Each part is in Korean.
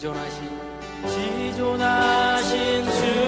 지존하신 지존하신 주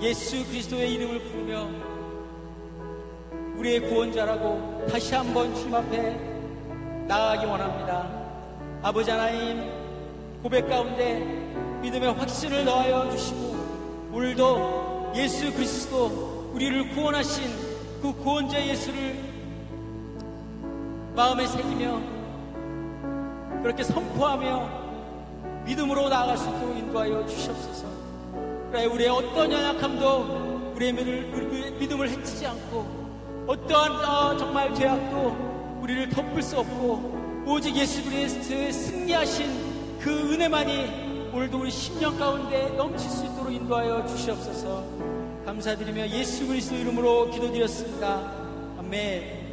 예수 그리스도의 이름을 부르며 우리의 구원자라고 다시 한번 주님 앞에 나아가기 원합니다. 아버지 하나님 고백 가운데 믿음의 확신을 더하여 주시고 오늘도 예수 그리스도 우리를 구원하신 그 구원자 예수를 마음에 새기며 그렇게 선포하며 믿음으로 나아갈 수 있도록 인도하여 주시옵소서. 우리의 어떤 연약함도 우리의 믿음을, 해치지 않고 어떠한 어, 정말 죄악도 우리를 덮을 수 없고 오직 예수 그리스도의 승리하신 그 은혜만이 오늘도 우리 심령 가운데 넘칠 수 있도록 인도하여 주시옵소서. 감사드리며 예수 그리스도 이름으로 기도드렸습니다. 아멘.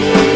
you.